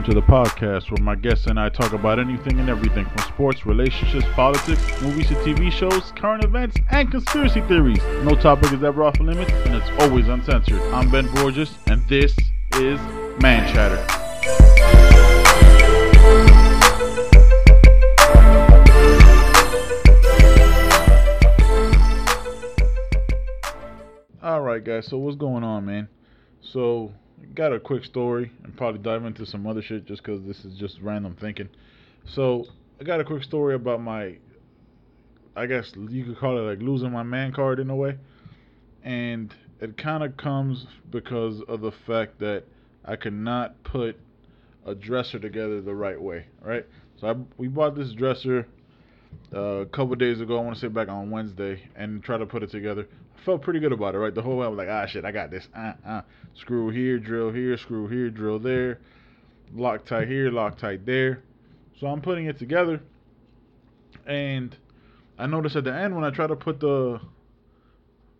Welcome to the podcast where my guests and I talk about anything and everything from sports, relationships, politics, movies to TV shows, current events, and conspiracy theories. No topic is ever off limits and it's always uncensored. I'm Ben Borges and this is Man Chatter. All right, guys. So what's going on, man? So got a quick story and probably dive into some other shit just because this is just random thinking. So I got a quick story about my, I guess you could call it like losing my man card in a way, and it kind of comes because of the fact that I could not put a dresser together the right way, right? So I, we bought this dresser uh, a couple days ago. I want to say back on Wednesday and try to put it together. Felt pretty good about it, right? The whole way I was like, ah, shit, I got this. Uh, uh. Screw here, drill here, screw here, drill there. Loctite here, Loctite there. So I'm putting it together. And I noticed at the end when I try to put the.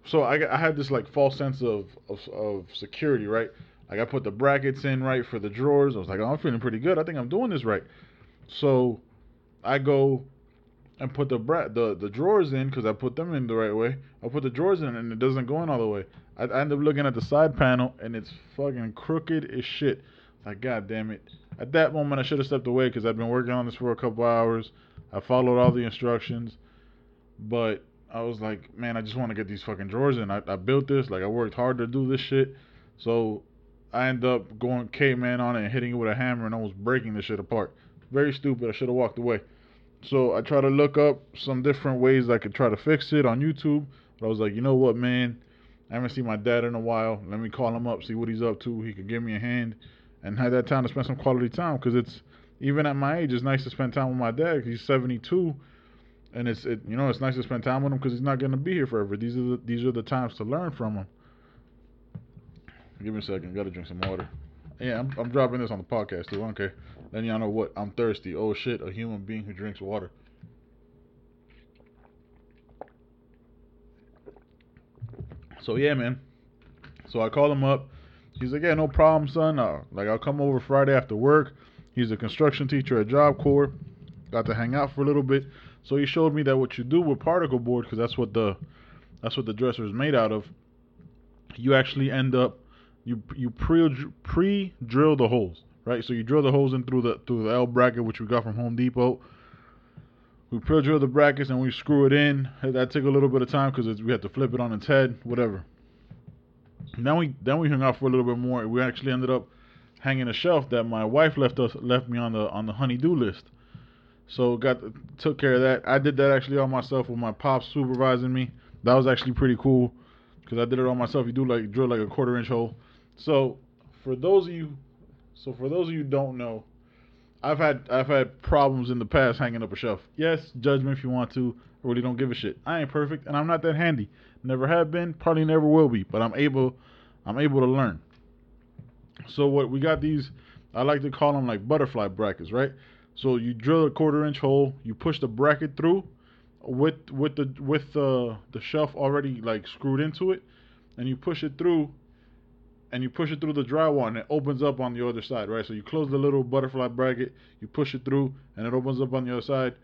So I, I had this like false sense of, of, of security, right? Like I put the brackets in right for the drawers. I was like, oh, I'm feeling pretty good. I think I'm doing this right. So I go and put the bra- the the drawers in because I put them in the right way. I put the drawers in and it doesn't go in all the way. I, I end up looking at the side panel and it's fucking crooked as shit. Like god damn it. At that moment I should have stepped away because I've been working on this for a couple hours. I followed all the instructions, but I was like, man, I just want to get these fucking drawers in. I, I built this like I worked hard to do this shit, so I end up going caveman on it and hitting it with a hammer and almost breaking the shit apart. Very stupid. I should have walked away. So I try to look up some different ways I could try to fix it on YouTube. But I was like, you know what, man? I haven't seen my dad in a while. Let me call him up, see what he's up to. He could give me a hand and have that time to spend some quality time. Because it's even at my age, it's nice to spend time with my dad. he's 72, and it's it, you know it's nice to spend time with him because he's not gonna be here forever. These are the, these are the times to learn from him. Give me a second. Gotta drink some water. Yeah, I'm, I'm dropping this on the podcast too. Okay. Then y'all know what? I'm thirsty. Oh shit, a human being who drinks water. So yeah, man. So I call him up. He's like, yeah, no problem, son. Uh, like I'll come over Friday after work. He's a construction teacher at Job Corps. Got to hang out for a little bit. So he showed me that what you do with particle board, because that's what the that's what the dresser is made out of. You actually end up you you pre pre drill the holes, right? So you drill the holes in through the through the L bracket, which we got from Home Depot. We pre drill the brackets and we screw it in. That took a little bit of time because we had to flip it on its head, whatever. Then we then we hung out for a little bit more. We actually ended up hanging a shelf that my wife left us left me on the on the honeydew list. So got took care of that. I did that actually all myself with my pops supervising me. That was actually pretty cool because I did it all myself. You do like drill like a quarter inch hole. So for those of you, so for those of you don't know, I've had I've had problems in the past hanging up a shelf. Yes, judge me if you want to. I really don't give a shit. I ain't perfect and I'm not that handy. Never have been, probably never will be. But I'm able, I'm able to learn. So what we got these, I like to call them like butterfly brackets, right? So you drill a quarter inch hole, you push the bracket through, with with the with the the shelf already like screwed into it, and you push it through and you push it through the drywall and it opens up on the other side, right? So you close the little butterfly bracket, you push it through, and it opens up on the other side.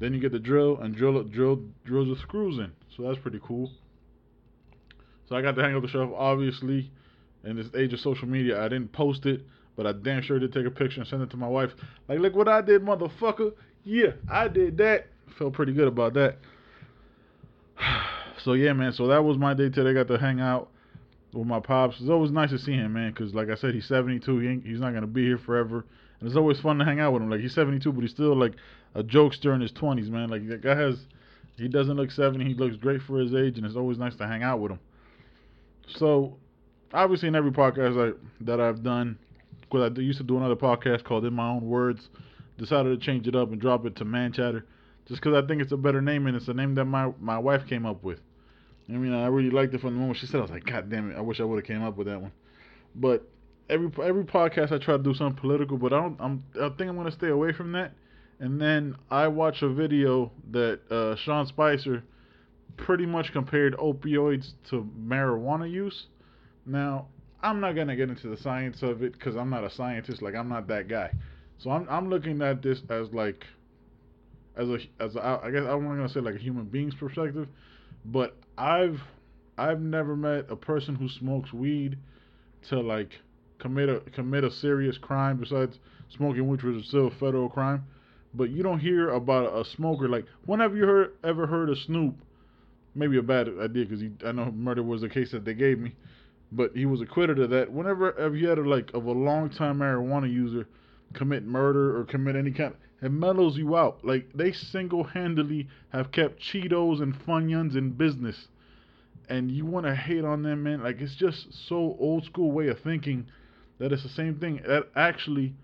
Then you get the drill and drill drill drills the screws in. So that's pretty cool. So I got to hang up the shelf. Obviously, in this age of social media, I didn't post it, but I damn sure did take a picture and send it to my wife. Like, look what I did, motherfucker. Yeah, I did that. Felt pretty good about that. So yeah, man. So that was my day today. Got to hang out with my pops. It's always nice to see him, man, because like I said, he's 72. He he's not gonna be here forever, and it's always fun to hang out with him. Like he's 72, but he's still like a jokester in his 20s, man. Like that guy has, he doesn't look 70. He looks great for his age, and it's always nice to hang out with him. So, obviously, in every podcast I, that I've done, because I used to do another podcast called In My Own Words, decided to change it up and drop it to Man Chatter, just because I think it's a better name and it's a name that my my wife came up with. I mean, I really liked it from the moment she said. I was like, God damn it! I wish I would have came up with that one. But every every podcast I try to do something political, but I don't. I'm I think I'm gonna stay away from that. And then I watch a video that uh, Sean Spicer pretty much compared opioids to marijuana use. Now, I'm not gonna get into the science of it because I'm not a scientist. Like I'm not that guy. So I'm I'm looking at this as like as a as a, I guess I'm not gonna say like a human being's perspective, but I've I've never met a person who smokes weed to like commit a commit a serious crime besides smoking, which was still a federal crime. But you don't hear about a smoker like. When have you heard ever heard of Snoop? Maybe a bad idea because I know murder was the case that they gave me, but he was acquitted of that. Whenever have you had a like of a long time marijuana user commit murder or commit any kind, it mellows you out. Like they single handedly have kept Cheetos and Funyuns in business, and you want to hate on them, man. Like it's just so old school way of thinking that it's the same thing. That actually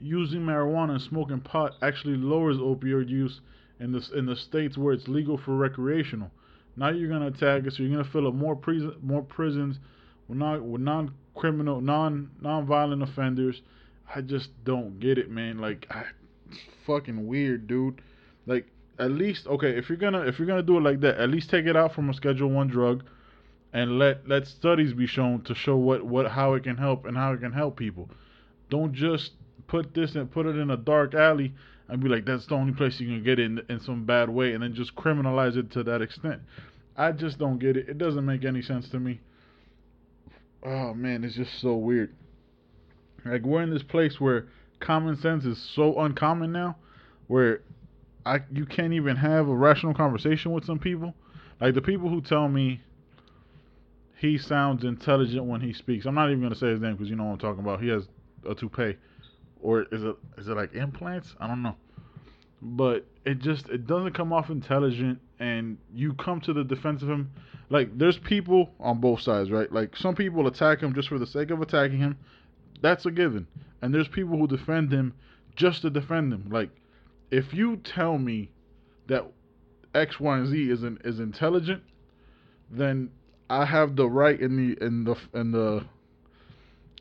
using marijuana and smoking pot actually lowers opioid use in the in the states where it's legal for recreational. Now you're gonna attack us. So you're gonna fill up more prison more prisons with non with non criminal non non violent offenders. I just don't get it, man. Like, I, it's fucking weird, dude. Like, at least okay, if you're gonna if you're gonna do it like that, at least take it out from a Schedule One drug, and let let studies be shown to show what what how it can help and how it can help people. Don't just put this and put it in a dark alley and be like, that's the only place you can get it in, in some bad way, and then just criminalize it to that extent. I just don't get it. It doesn't make any sense to me. Oh man, it's just so weird. Like we're in this place where common sense is so uncommon now, where I you can't even have a rational conversation with some people. Like the people who tell me he sounds intelligent when he speaks. I'm not even gonna say his name because you know what I'm talking about. He has a toupee or is it is it like implants? I don't know. But it just it doesn't come off intelligent and you come to the defense of him like there's people on both sides, right? Like some people attack him just for the sake of attacking him. That's a given. And there's people who defend him just to defend him. Like if you tell me that X, Y, and Z isn't is intelligent, then I have the right in the in the in the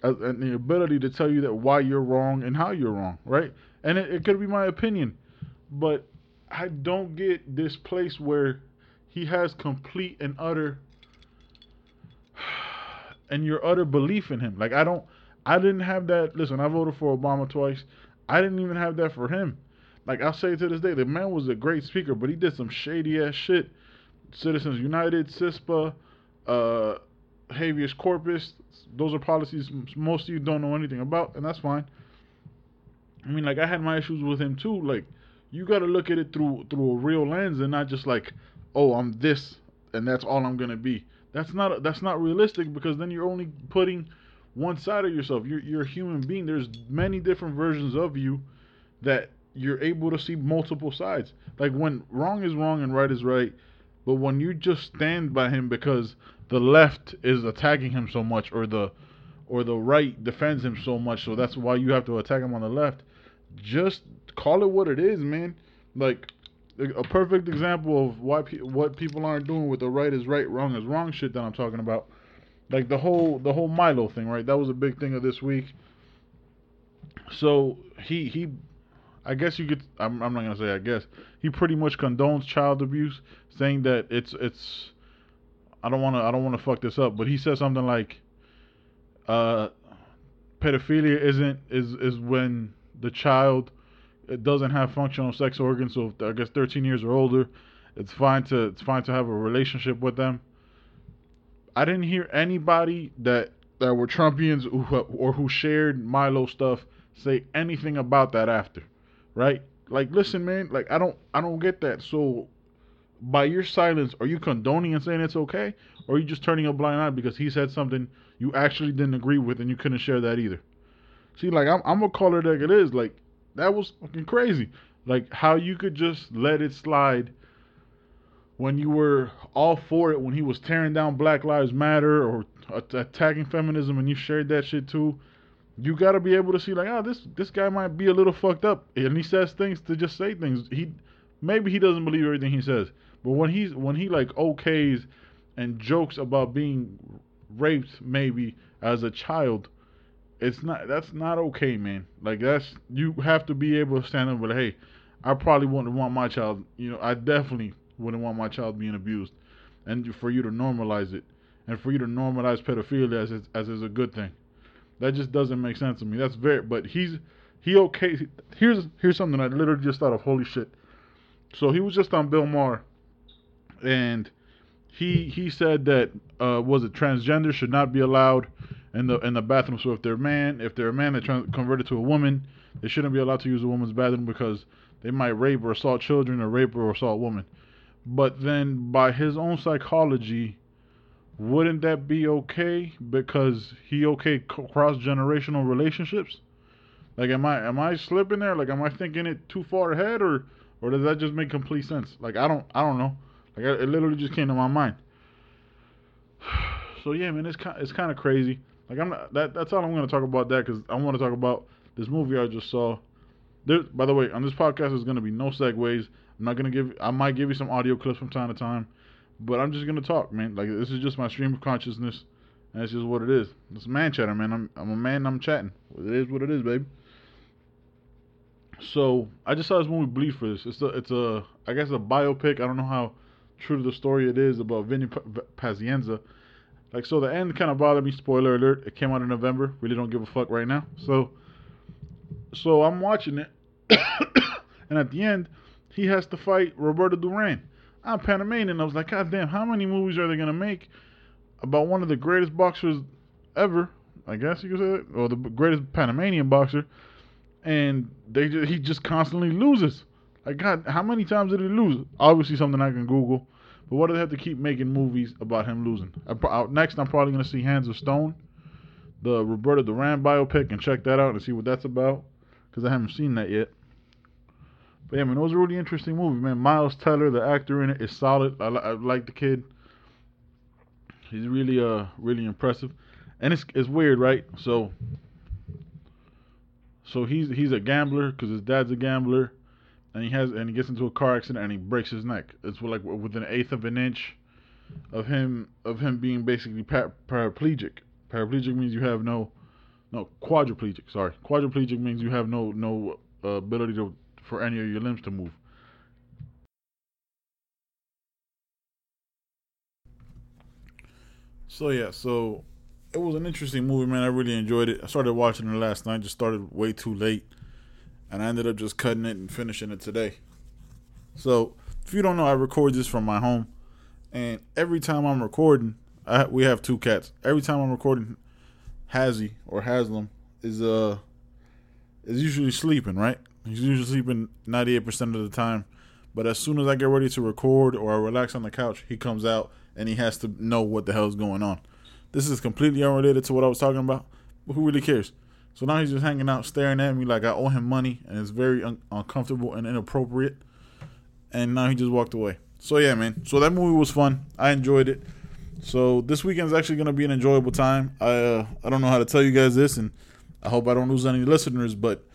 uh, and the ability to tell you that why you're wrong and how you're wrong, right? And it, it could be my opinion, but I don't get this place where he has complete and utter and your utter belief in him. Like I don't, I didn't have that. Listen, I voted for Obama twice. I didn't even have that for him. Like I'll say to this day, the man was a great speaker, but he did some shady ass shit. Citizens United, CISPA, uh, habeas corpus. Those are policies most of you don't know anything about, and that's fine. I mean, like I had my issues with him too. Like you got to look at it through through a real lens and not just like, oh, I'm this and that's all I'm gonna be. That's not that's not realistic because then you're only putting one side of yourself. You're you're a human being. There's many different versions of you that you're able to see multiple sides. Like when wrong is wrong and right is right, but when you just stand by him because the left is attacking him so much or the or the right defends him so much so that's why you have to attack him on the left just call it what it is man like a perfect example of why pe- what people aren't doing with the right is right wrong is wrong shit that I'm talking about like the whole the whole Milo thing right? That was a big thing of this week. So he he I guess you could I'm, I'm not gonna say I guess. He pretty much condones child abuse saying that it's it's I don't want to I don't want to fuck this up, but he said something like uh pedophilia isn't is is when the child doesn't have functional sex organs, so I guess 13 years or older, it's fine to it's fine to have a relationship with them. I didn't hear anybody that that were Trumpians or who shared Milo stuff say anything about that after, right? Like, listen, man, like I don't I don't get that. So by your silence, are you condoning and saying it's okay, or are you just turning a blind eye because he said something you actually didn't agree with and you couldn't share that either? See, like I'm, I'm gonna like it is. Like that was fucking crazy. Like how you could just let it slide when you were all for it when he was tearing down Black Lives Matter or attacking feminism and you shared that shit too. You got to be able to see like, oh, this this guy might be a little fucked up, and he says things to just say things. He maybe he doesn't believe everything he says, but when he's when he like okays and jokes about being raped maybe as a child, it's not that's not okay, man. Like that's you have to be able to stand up with hey, I probably wouldn't want my child, you know, I definitely wouldn't want my child being abused. And for you to normalize it and for you to normalize pedophilia as is, as is a good thing. That just doesn't make sense to me. That's very. But he's he okay. Here's here's something I literally just thought of. Holy shit. So he was just on Bill Maher, and he he said that uh, was it transgender should not be allowed in the in the bathroom. So if they're a man, if they're a man that trans- converted to a woman, they shouldn't be allowed to use a woman's bathroom because they might rape or assault children or rape or assault women. But then by his own psychology, wouldn't that be okay because he okay cross generational relationships? Like am I am I slipping there? Like am I thinking it too far ahead or or does that just make complete sense? Like I don't I don't know. Like it literally just came to my mind. So yeah, man, it's kind it's kind of crazy. Like I'm not, that that's all I'm going to talk about that because I want to talk about this movie I just saw. There, by the way, on this podcast there's going to be no segues. I'm not to give. I might give you some audio clips from time to time, but I'm just to talk, man. Like this is just my stream of consciousness, and it's just what it is. It's man chatter, man. I'm I'm a man. I'm chatting. It is what it is, baby. So I just saw this movie Bleed for this. It's a it's a I guess a biopic. I don't know how true to the story it is about Vinny Pazienza. Like so, the end kind of bothered me. Spoiler alert: it came out in November. Really don't give a fuck right now. So, so I'm watching it, and at the end, he has to fight Roberto Duran. I'm Panamanian. I was like, God damn, how many movies are they gonna make about one of the greatest boxers ever? I guess you could say, that, or the greatest Panamanian boxer, and they just, he just constantly loses. Like God, how many times did he lose? Obviously, something I can Google. But why do they have to keep making movies about him losing? I, next, I'm probably gonna see Hands of Stone, the Roberto Duran biopic, and check that out and see what that's about, because I haven't seen that yet. But yeah, man, it was a really interesting movie, man. Miles Teller, the actor in it, is solid. I, I like the kid. He's really, uh, really impressive, and it's it's weird, right? So, so he's he's a gambler because his dad's a gambler and he has and he gets into a car accident and he breaks his neck. It's like within an eighth of an inch of him of him being basically paraplegic. Paraplegic means you have no no quadriplegic. Sorry, quadriplegic means you have no no uh, ability to for any of your limbs to move. So yeah, so it was an interesting movie, man. I really enjoyed it. I started watching it last night. Just started way too late and I ended up just cutting it and finishing it today. So, if you don't know, I record this from my home, and every time I'm recording, I, we have two cats. Every time I'm recording, Hazzy or Haslam is uh is usually sleeping, right? He's usually sleeping 98% of the time. But as soon as I get ready to record or I relax on the couch, he comes out and he has to know what the hell's going on. This is completely unrelated to what I was talking about, but who really cares? So now he's just hanging out, staring at me like I owe him money, and it's very un- uncomfortable and inappropriate. And now he just walked away. So yeah, man. So that movie was fun. I enjoyed it. So this weekend's actually gonna be an enjoyable time. I uh, I don't know how to tell you guys this, and I hope I don't lose any listeners, but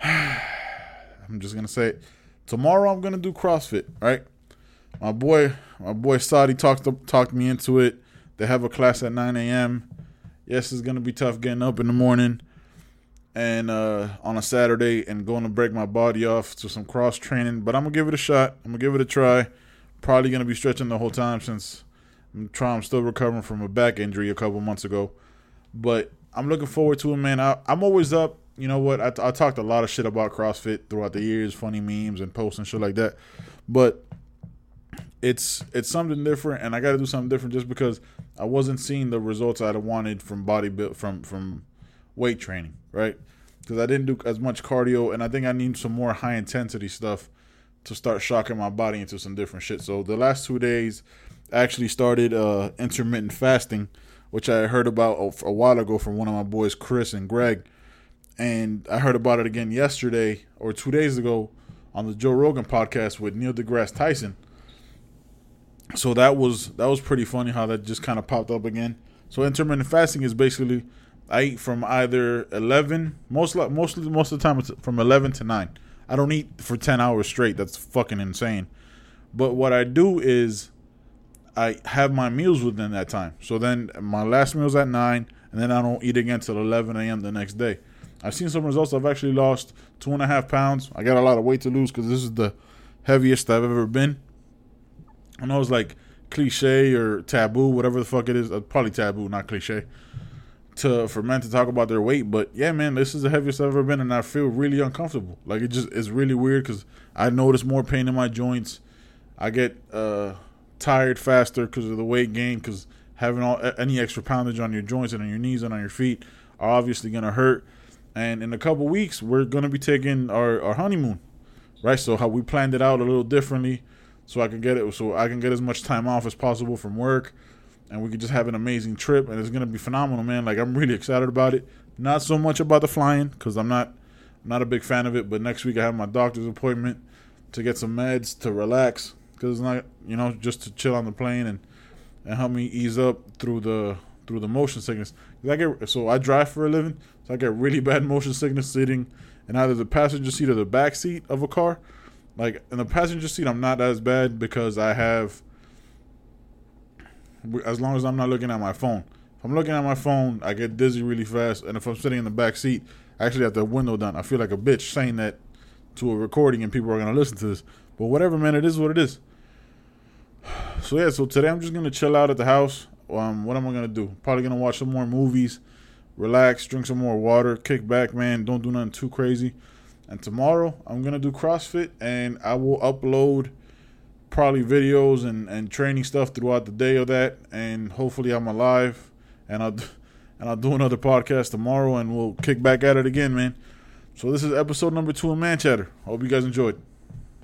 I'm just gonna say. Tomorrow I'm gonna do CrossFit. Right? My boy, my boy Saudi talked talked me into it. They have a class at 9 a.m. Yes, it's gonna be tough getting up in the morning and uh, on a Saturday and going to break my body off to some cross training. But I'm gonna give it a shot. I'm gonna give it a try. Probably gonna be stretching the whole time since I'm trying. I'm still recovering from a back injury a couple months ago. But I'm looking forward to it, man. I, am always up. You know what? I, I talked a lot of shit about CrossFit throughout the years, funny memes and posts and shit like that. But it's it's something different, and I got to do something different just because I wasn't seeing the results I'd wanted from body build from from weight training, right? Because I didn't do as much cardio, and I think I need some more high intensity stuff to start shocking my body into some different shit. So the last two days, I actually started uh, intermittent fasting, which I heard about a while ago from one of my boys, Chris and Greg, and I heard about it again yesterday or two days ago on the Joe Rogan podcast with Neil deGrasse Tyson. So that was that was pretty funny how that just kind of popped up again. So intermittent fasting is basically I eat from either eleven most mostly most of the time it's from eleven to nine. I don't eat for ten hours straight. That's fucking insane. But what I do is I have my meals within that time. So then my last meal's at nine, and then I don't eat again till eleven a.m. the next day. I've seen some results. I've actually lost two and a half pounds. I got a lot of weight to lose because this is the heaviest I've ever been. I was like, cliche or taboo, whatever the fuck it is. Uh, probably taboo, not cliche. To for men to talk about their weight, but yeah, man, this is the heaviest I've ever been, and I feel really uncomfortable. Like it just is really weird because I notice more pain in my joints. I get uh, tired faster because of the weight gain. Because having all any extra poundage on your joints and on your knees and on your feet are obviously gonna hurt. And in a couple weeks, we're gonna be taking our, our honeymoon, right? So how we planned it out a little differently so I can get it so I can get as much time off as possible from work and we can just have an amazing trip and it's gonna be phenomenal man. Like I'm really excited about it. Not so much about the flying because I'm not I'm not a big fan of it but next week I have my doctor's appointment to get some meds to relax because it's not you know just to chill on the plane and and help me ease up through the through the motion sickness I get so I drive for a living so I get really bad motion sickness sitting in either the passenger seat or the back seat of a car like in the passenger seat, I'm not as bad because I have, as long as I'm not looking at my phone. If I'm looking at my phone, I get dizzy really fast. And if I'm sitting in the back seat, I actually have the window down. I feel like a bitch saying that to a recording and people are to listen to this. But whatever, man, it is what it is. So yeah, so today I'm just to chill out at the house. Um, what am I to do? Probably to watch some more movies, relax, drink some more water, kick back, man. Don't do nothing too crazy. And tomorrow I'm gonna do CrossFit and I will upload probably videos and, and training stuff throughout the day of that and hopefully I'm alive and I'll and I'll do another podcast tomorrow and we'll kick back at it again, man. So this is episode number two of Man Chatter. Hope you guys enjoyed.